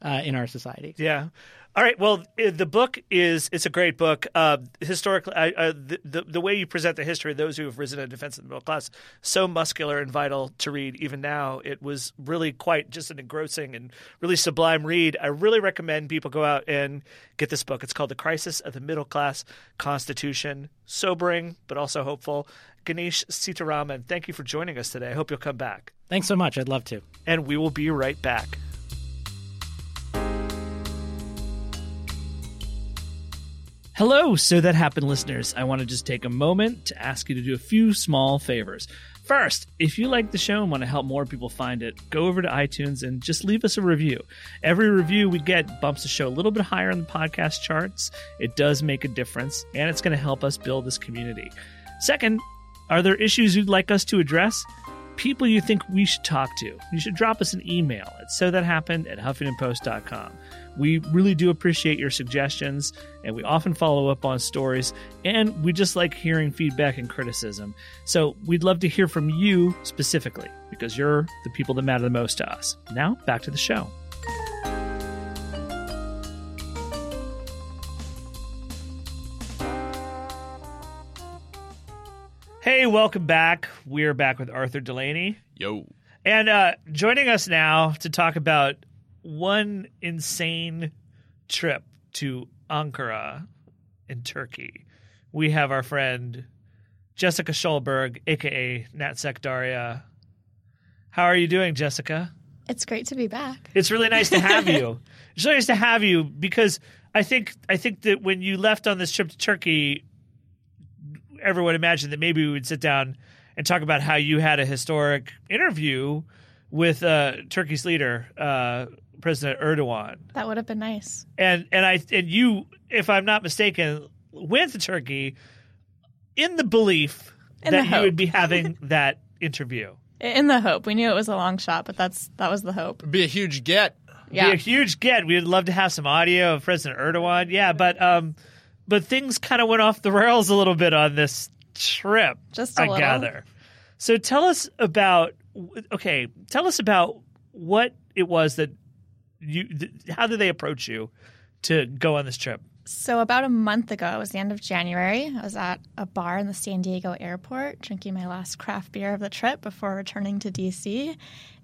uh, in our society. Yeah. All right. Well, the book is it's a great book. Uh, historically, uh, the, the, the way you present the history of those who have risen in defense of the middle class, so muscular and vital to read. Even now, it was really quite just an engrossing and really sublime read. I really recommend people go out and get this book. It's called "The Crisis of the Middle Class Constitution." Sobering, but also hopeful. Ganesh Sitaraman, thank you for joining us today. I hope you'll come back. Thanks so much. I'd love to. And we will be right back. Hello, So That Happened listeners. I want to just take a moment to ask you to do a few small favors. First, if you like the show and want to help more people find it, go over to iTunes and just leave us a review. Every review we get bumps the show a little bit higher on the podcast charts. It does make a difference, and it's going to help us build this community. Second, are there issues you'd like us to address? People you think we should talk to? You should drop us an email at so that happened at huffingtonpost.com. We really do appreciate your suggestions, and we often follow up on stories, and we just like hearing feedback and criticism. So we'd love to hear from you specifically, because you're the people that matter the most to us. Now, back to the show. Hey, welcome back. We're back with Arthur Delaney. Yo. And uh, joining us now to talk about one insane trip to Ankara in Turkey, we have our friend Jessica Schulberg, aka Natsec Daria. How are you doing, Jessica? It's great to be back. It's really nice to have you. It's really nice to have you because I think I think that when you left on this trip to Turkey, everyone imagined that maybe we would sit down and talk about how you had a historic interview with uh, Turkey's leader, uh, President Erdogan, That would have been nice. and and I and you, if I'm not mistaken, went to Turkey in the belief In that the you would be having that interview. In the hope. We knew it was a long shot, but that's that was the hope. Be a huge get. Yeah. be a huge get. We'd love to have some audio of President Erdogan. Yeah, but um, but things kind of went off the rails a little bit on this trip. Just a I little. gather. So tell us about. Okay, tell us about what it was that you. Th- how did they approach you to go on this trip? So about a month ago, it was the end of January. I was at a bar in the San Diego airport drinking my last craft beer of the trip before returning to DC.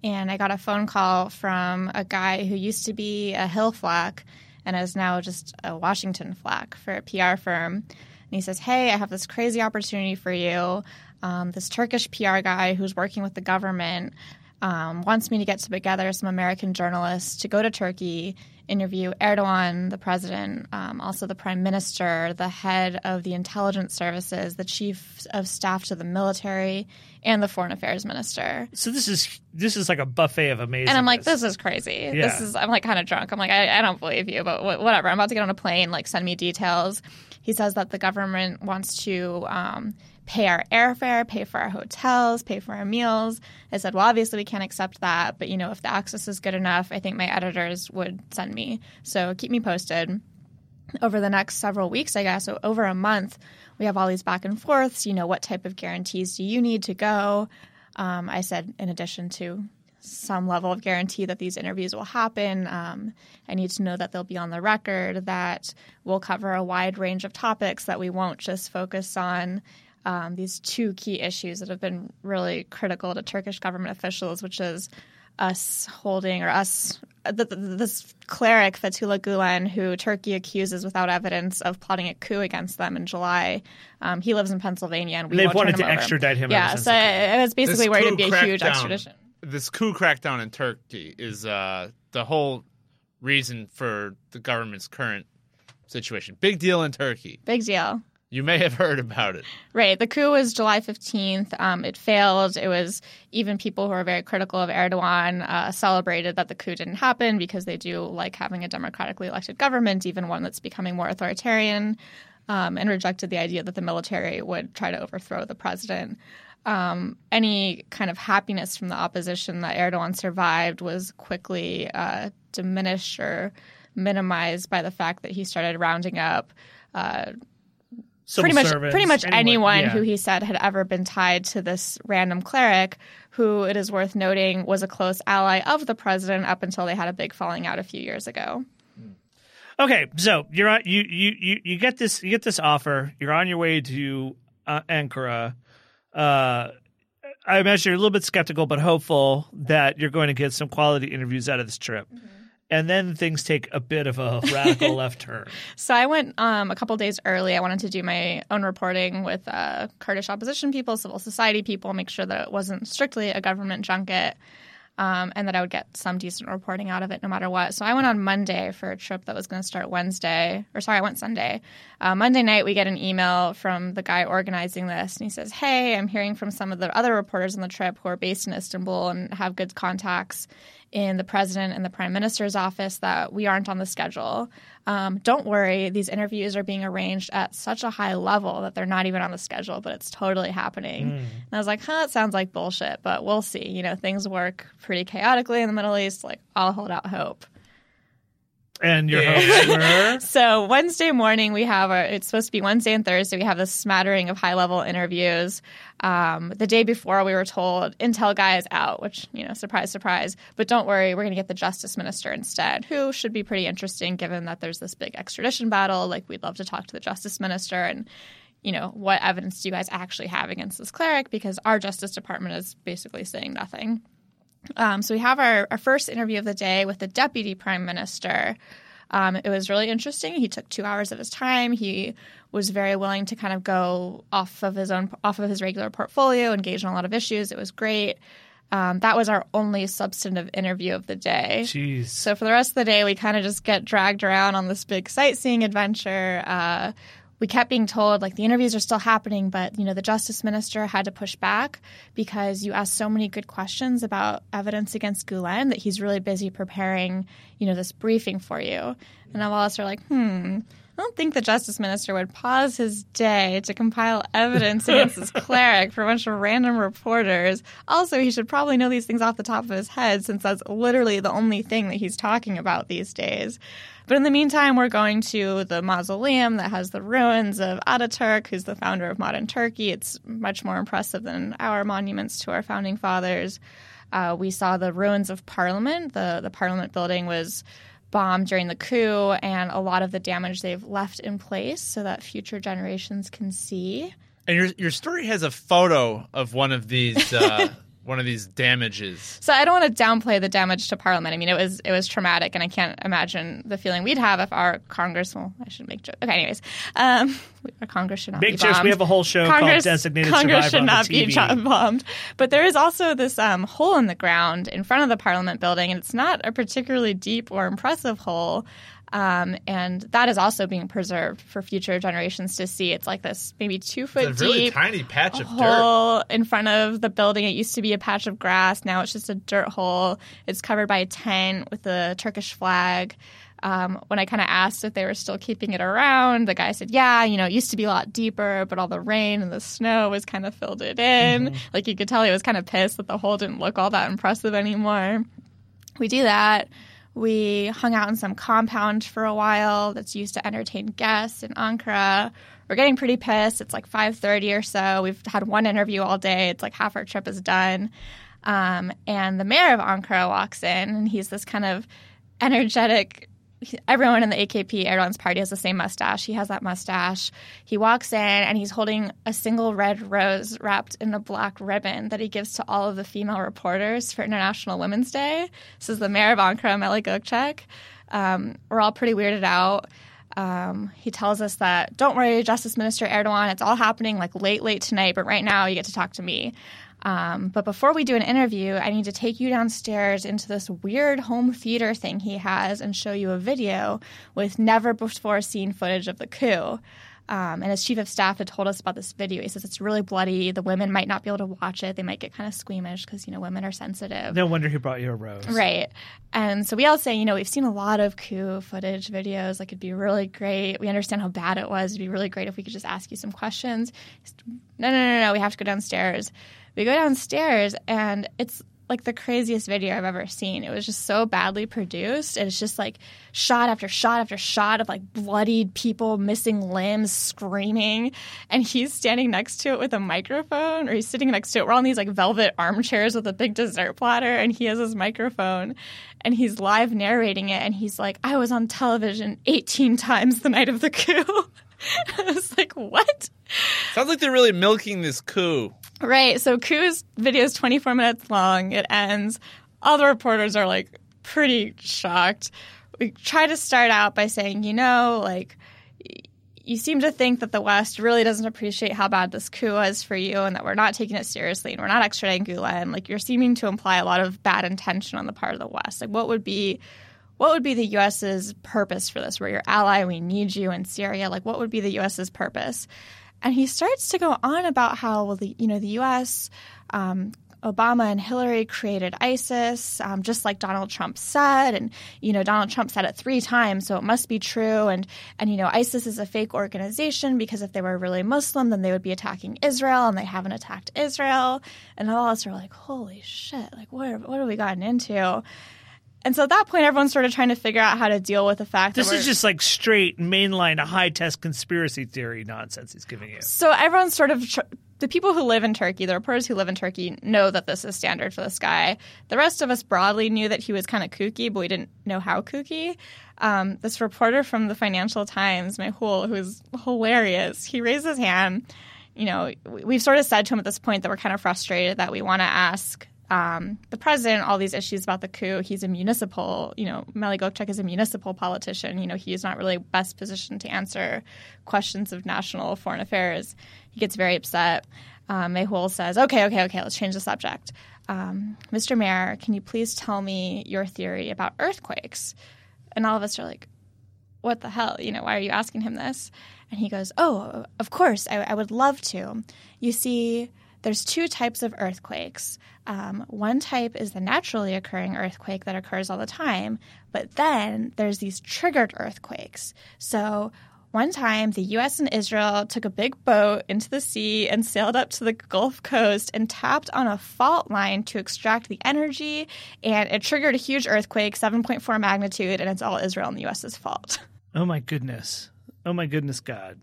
And I got a phone call from a guy who used to be a Hill flack and is now just a Washington flack for a PR firm. And he says, Hey, I have this crazy opportunity for you. Um, this Turkish PR guy who's working with the government um, wants me to get together some American journalists to go to Turkey, interview Erdogan, the president, um, also the prime minister, the head of the intelligence services, the chief of staff to the military, and the foreign affairs minister. So this is this is like a buffet of amazing. And I'm like, this is crazy. Yeah. This is. I'm like kind of drunk. I'm like, I, I don't believe you, but wh- whatever. I'm about to get on a plane. Like, send me details. He says that the government wants to um, pay our airfare, pay for our hotels, pay for our meals. I said, well, obviously we can't accept that, but you know, if the access is good enough, I think my editors would send me. So keep me posted over the next several weeks, I guess, so over a month, we have all these back and forths. You know, what type of guarantees do you need to go? Um, I said, in addition to some level of guarantee that these interviews will happen, um, I need to know that they'll be on the record, that we'll cover a wide range of topics, that we won't just focus on um, these two key issues that have been really critical to Turkish government officials, which is us holding or us th- th- this cleric Fethullah Gulen, who Turkey accuses without evidence of plotting a coup against them in July. Um, he lives in Pennsylvania, and we They've wanted turn to over. extradite him ever Yeah, so the coup. I I was basically This worried it'd be a huge crackdown- extradition. This coup crackdown in Turkey is uh, the whole reason for the government's current situation. Big deal in Turkey. Big deal. You may have heard about it. Right. The coup was July 15th. Um, it failed. It was even people who are very critical of Erdogan uh, celebrated that the coup didn't happen because they do like having a democratically elected government, even one that's becoming more authoritarian, um, and rejected the idea that the military would try to overthrow the president. Um, any kind of happiness from the opposition that Erdogan survived was quickly uh, diminished or minimized by the fact that he started rounding up uh, pretty much servants, pretty much anyone, yeah. who he said had ever been tied to this random cleric who it is worth noting was a close ally of the president up until they had a big falling out a few years ago. Okay, so you're on, you, you you you get this you get this offer. You're on your way to uh, Ankara. Uh, I imagine you're a little bit skeptical, but hopeful that you're going to get some quality interviews out of this trip. And then things take a bit of a radical left turn. So I went um, a couple days early. I wanted to do my own reporting with uh, Kurdish opposition people, civil society people, make sure that it wasn't strictly a government junket, um, and that I would get some decent reporting out of it no matter what. So I went on Monday for a trip that was going to start Wednesday, or sorry, I went Sunday. Uh, Monday night, we get an email from the guy organizing this, and he says, "Hey, I'm hearing from some of the other reporters on the trip who are based in Istanbul and have good contacts." In the president and the prime minister's office that we aren't on the schedule. Um, don't worry, these interviews are being arranged at such a high level that they're not even on the schedule, but it's totally happening. And I was like, huh, that sounds like bullshit, but we'll see. You know, things work pretty chaotically in the Middle East. Like, I'll hold out hope. And your hopes were So Wednesday morning we have our, it's supposed to be Wednesday and Thursday. We have this smattering of high level interviews. Um, the day before we were told Intel guy is out, which you know, surprise, surprise. But don't worry, we're going to get the Justice Minister instead, who should be pretty interesting given that there's this big extradition battle. Like we'd love to talk to the Justice Minister and. You know, what evidence do you guys actually have against this cleric? Because our Justice Department is basically saying nothing. Um, so we have our, our first interview of the day with the Deputy Prime Minister, Um, it was really interesting. He took two hours of his time. He was very willing to kind of go off of his own off of his regular portfolio, engage in a lot of issues. It was great. Um, that was our only substantive interview of the day. Jeez. So for the rest of the day, we kind of just get dragged around on this big sightseeing adventure. Uh, we kept being told like the interviews are still happening, but you know the justice minister had to push back because you asked so many good questions about evidence against Gulen that he's really busy preparing you know this briefing for you. And all of us are like, hmm. I don't think the justice minister would pause his day to compile evidence against this cleric for a bunch of random reporters. Also, he should probably know these things off the top of his head since that's literally the only thing that he's talking about these days. But in the meantime, we're going to the mausoleum that has the ruins of Ataturk, who's the founder of modern Turkey. It's much more impressive than our monuments to our founding fathers. Uh, we saw the ruins of Parliament. The the Parliament building was bombed during the coup, and a lot of the damage they've left in place so that future generations can see. And your your story has a photo of one of these uh, one of these damages. So I don't want to downplay the damage to Parliament. I mean, it was it was traumatic, and I can't imagine the feeling we'd have if our Congress. Well, I shouldn't make jokes. Okay, anyways, um, our Congress should not Big be jokes. bombed. We have a whole show Congress, called Designated Congress Survivor should on the not be TV. jo- bombed. But there is also this um, hole in the ground in front of the Parliament building, and it's not a particularly deep or impressive hole. Um, and that is also being preserved for future generations to see. It's like this maybe two foot a really deep tiny patch of dirt. hole in front of the building. It used to be a patch of grass. Now it's just a dirt hole. It's covered by a tent with the Turkish flag. Um, when I kind of asked if they were still keeping it around, the guy said, "Yeah, you know, it used to be a lot deeper, but all the rain and the snow was kind of filled it in. Like you could tell he was kind of pissed that the hole didn't look all that impressive anymore." We do that. We hung out in some compound for a while that's used to entertain guests in Ankara. We're getting pretty pissed. It's like 5:30 or so. We've had one interview all day. It's like half our trip is done. Um, and the mayor of Ankara walks in, and he's this kind of energetic. Everyone in the AKP, Erdogan's party, has the same mustache. He has that mustache. He walks in and he's holding a single red rose wrapped in a black ribbon that he gives to all of the female reporters for International Women's Day. This is the mayor of Ankara, Melih Gökçek. Um, we're all pretty weirded out. Um, he tells us that, don't worry, Justice Minister Erdogan, it's all happening like late, late tonight, but right now you get to talk to me. Um, but before we do an interview, I need to take you downstairs into this weird home theater thing he has and show you a video with never before seen footage of the coup. Um, and his chief of staff had told us about this video. He says it's really bloody. The women might not be able to watch it. They might get kind of squeamish because, you know, women are sensitive. No wonder he brought you a rose. Right. And so we all say, you know, we've seen a lot of coup footage videos. Like, it'd be really great. We understand how bad it was. It'd be really great if we could just ask you some questions. No, no, no, no. We have to go downstairs. We go downstairs, and it's like the craziest video I've ever seen. It was just so badly produced. And it's just like shot after shot after shot of like bloodied people, missing limbs, screaming. And he's standing next to it with a microphone, or he's sitting next to it. We're on these like velvet armchairs with a big dessert platter, and he has his microphone and he's live narrating it. And he's like, I was on television 18 times the night of the coup. I was like, what? Sounds like they're really milking this coup. Right. So Coup's video is 24 minutes long. It ends. All the reporters are like pretty shocked. We try to start out by saying, you know, like, you seem to think that the West really doesn't appreciate how bad this coup was for you and that we're not taking it seriously and we're not extraditing Gulen. Like, you're seeming to imply a lot of bad intention on the part of the West. Like, what would be. What would be the U.S.'s purpose for this? We're your ally. We need you in Syria. Like, what would be the U.S.'s purpose? And he starts to go on about how, well, the, you know, the U.S., um, Obama and Hillary created ISIS, um, just like Donald Trump said, and you know Donald Trump said it three times, so it must be true. And and you know ISIS is a fake organization because if they were really Muslim, then they would be attacking Israel, and they haven't attacked Israel. And all of us are like, holy shit! Like what? What have we gotten into? And so at that point, everyone's sort of trying to figure out how to deal with the fact This that is just like straight mainline, a high test conspiracy theory nonsense he's giving you. So everyone's sort of tr- the people who live in Turkey, the reporters who live in Turkey, know that this is standard for this guy. The rest of us broadly knew that he was kind of kooky, but we didn't know how kooky. Um, this reporter from the Financial Times, Mehul, who's hilarious, he raised his hand. You know, we've sort of said to him at this point that we're kind of frustrated that we want to ask um, the president all these issues about the coup. He's a municipal, you know, Melih is a municipal politician. You know, he's not really best positioned to answer questions of national foreign affairs. He gets very upset. Um, Mehul says, "Okay, okay, okay, let's change the subject." Um, Mr. Mayor, can you please tell me your theory about earthquakes? And all of us are like, what the hell? You know, why are you asking him this? And he goes, Oh, of course, I, I would love to. You see, there's two types of earthquakes. Um, one type is the naturally occurring earthquake that occurs all the time, but then there's these triggered earthquakes. So one time, the US and Israel took a big boat into the sea and sailed up to the Gulf Coast and tapped on a fault line to extract the energy, and it triggered a huge earthquake, 7.4 magnitude, and it's all Israel and the US's fault. Oh my goodness. Oh my goodness, God.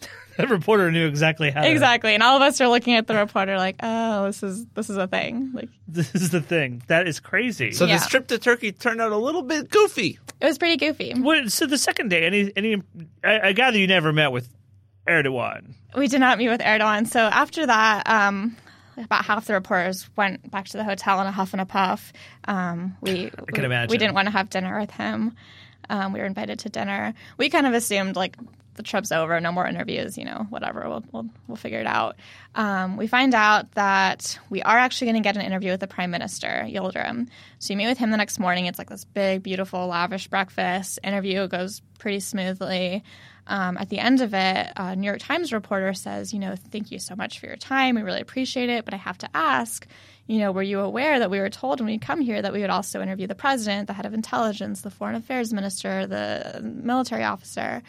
that reporter knew exactly how. to- Exactly, and all of us are looking at the reporter like, "Oh, this is this is a thing." Like This is the thing. That is crazy. So Yeah. this trip to Turkey turned out a little bit goofy. it was pretty goofy. What, so the second day, any any, I, I gather you never met with Erdogan. We did not meet with Erdogan. So after that, um, about half the reporters went back to the hotel in a huff and a puff. Um, we I can imagine. we didn't want to have dinner with him. Um, we were invited to dinner. We kind of assumed like the trip's over, no more interviews, you know, whatever. We'll we'll, we'll figure it out. Um, we find out that we are actually going to get an interview with the prime minister, Yildirim. So you meet with him the next morning. It's like this big, beautiful, lavish breakfast. Interview goes pretty smoothly. Um, at the end of it, a New York Times reporter says, you know, thank you so much for your time. We really appreciate it. But I have to ask, you know, were you aware that we were told when we come here that we would also interview the president, the head of intelligence, the foreign affairs minister, the military officer?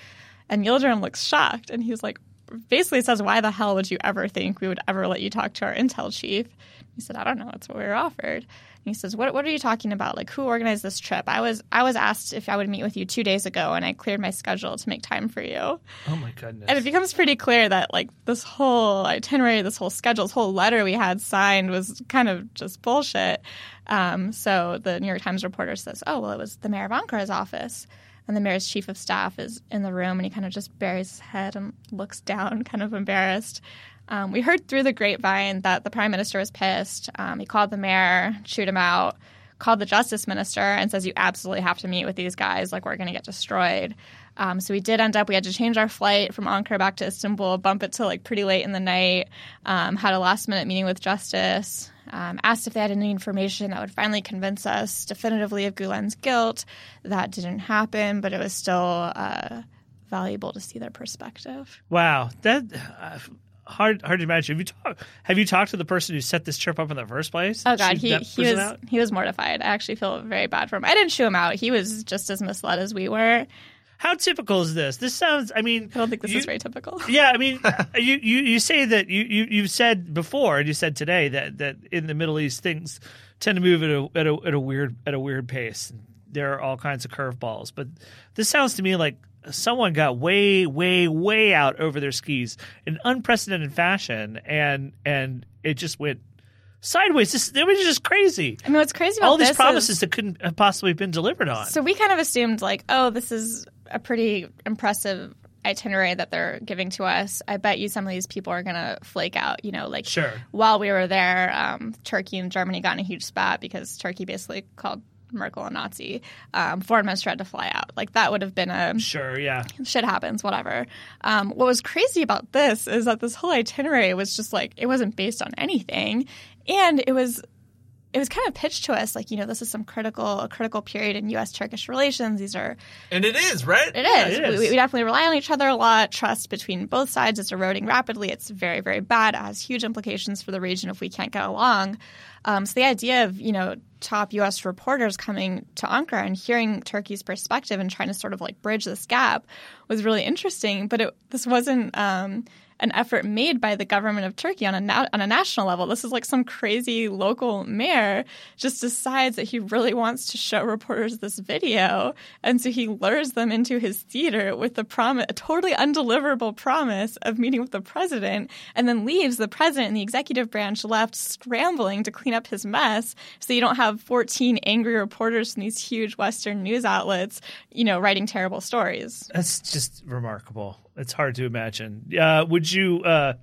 And Yildirim looks shocked and he's like, basically says, why the hell would you ever think we would ever let you talk to our intel chief? He said, I don't know. That's what we were offered. And he says, what, what are you talking about? Like, who organized this trip? I was I was asked if I would meet with you two days ago, and I cleared my schedule to make time for you. Oh my goodness. And it becomes pretty clear that like this whole itinerary, this whole schedule, this whole letter we had signed was kind of just bullshit. Um, so the New York Times reporter says, "Oh well, it was the mayor of Ankara's office." And the mayor's chief of staff is in the room, and he kind of just buries his head and looks down, kind of embarrassed. Um, we heard through the grapevine that the prime minister was pissed. Um, he called the mayor, chewed him out, called the justice minister, and says, "You absolutely have to meet with these guys. Like we're going to get destroyed." Um, so we did end up. We had to change our flight from Ankara back to Istanbul, bump it to like pretty late in the night. Um, had a last minute meeting with justice. Um, asked if they had any information that would finally convince us definitively of Gulen's guilt. That didn't happen, but it was still uh, valuable to see their perspective. Wow, that uh, hard hard to imagine. Have you talked? Have you talked to the person who set this trip up in the first place? Oh God, he he was out? he was mortified. I actually feel very bad for him. I didn't shoo him out. He was just as misled as we were. How typical is this? This sounds. I mean, I don't think this you- is very typical. Yeah, I mean, uh, you, you you say that you you you've said before, and you said today that that in the Middle East things tend to move at a at a, at a weird at a weird pace. There are all kinds of curveballs, but this sounds to me like someone got way way way out over their skis in unprecedented fashion, and and it just went sideways. This it was just crazy. I mean, what's crazy about All these promises is, that couldn't have possibly been delivered on. So we kind of assumed like, oh, this is a pretty impressive itinerary that they're giving to us. I bet you some of these people are going to flake out. You know, like Sure. while we were there, um, Turkey and Germany got in a huge spat because Turkey basically called Merkel a Nazi. Um, foreign minister had to fly out. Like that would have been a sure, yeah. shit happens, whatever. Um, what was crazy about this is that this whole itinerary was just like it wasn't based on anything, and it was it was kind of pitched to us like you know this is some critical a critical period in U.S. Turkish relations. These are And it is, right? it is. it is. We, we definitely rely on each other a lot. Trust between both sides is eroding rapidly. It's very, very bad. It has huge implications for the region if we can't get along. Um, so the idea of you know top U.S. reporters coming to Ankara and hearing Turkey's perspective and trying to sort of like bridge this gap was really interesting. But it, this wasn't. Um, an effort made by the government of Turkey on a na- on a national level. This is like some crazy local mayor just decides that he really wants to show reporters this video, and so he lures them into his theater with the promise, a totally undeliverable promise of meeting with the president, and then leaves the president and the executive branch left scrambling to clean up his mess. So you don't have 14 angry reporters from these huge Western news outlets, you know, writing terrible stories. That's just remarkable. It's hard to imagine. Uh, would you uh,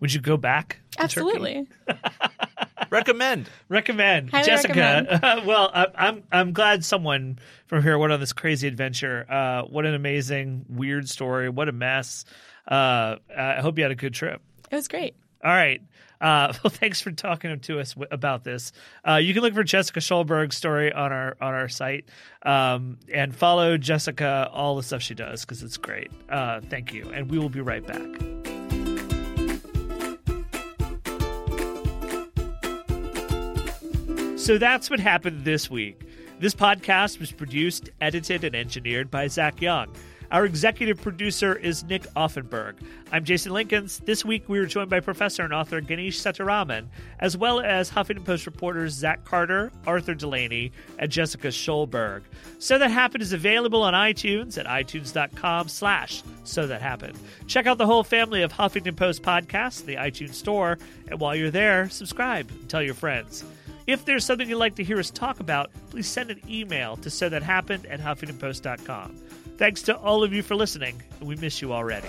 would you go back? to Absolutely. Recommend. recommend Highly Jessica. recommend. well, I, I'm I'm glad someone from here went on this crazy adventure. Uh, what an amazing, weird story. What a mess. Uh, I hope you had a good trip. It was great. All right. Uh, well, thanks for talking to us w- about this. Uh, you can look for Jessica Schulberg's story on our on our site um, and follow Jessica all the stuff she does because it's great. Uh, thank you, and we will be right back. So that's what happened this week. This podcast was produced, edited, and engineered by Zach Young. Our executive producer is Nick Offenberg. I'm Jason Linkins. This week we were joined by professor and author Ganesh Sitaraman, as well as Huffington Post reporters Zach Carter, Arthur Delaney, and Jessica Schulberg. So That Happened is available on iTunes at itunes.com slash So That Happened. Check out the whole family of Huffington Post podcasts in the iTunes store, and while you're there, subscribe and tell your friends. If there's something you'd like to hear us talk about, please send an email to so that happened at huffingtonpost.com. Thanks to all of you for listening, and we miss you already.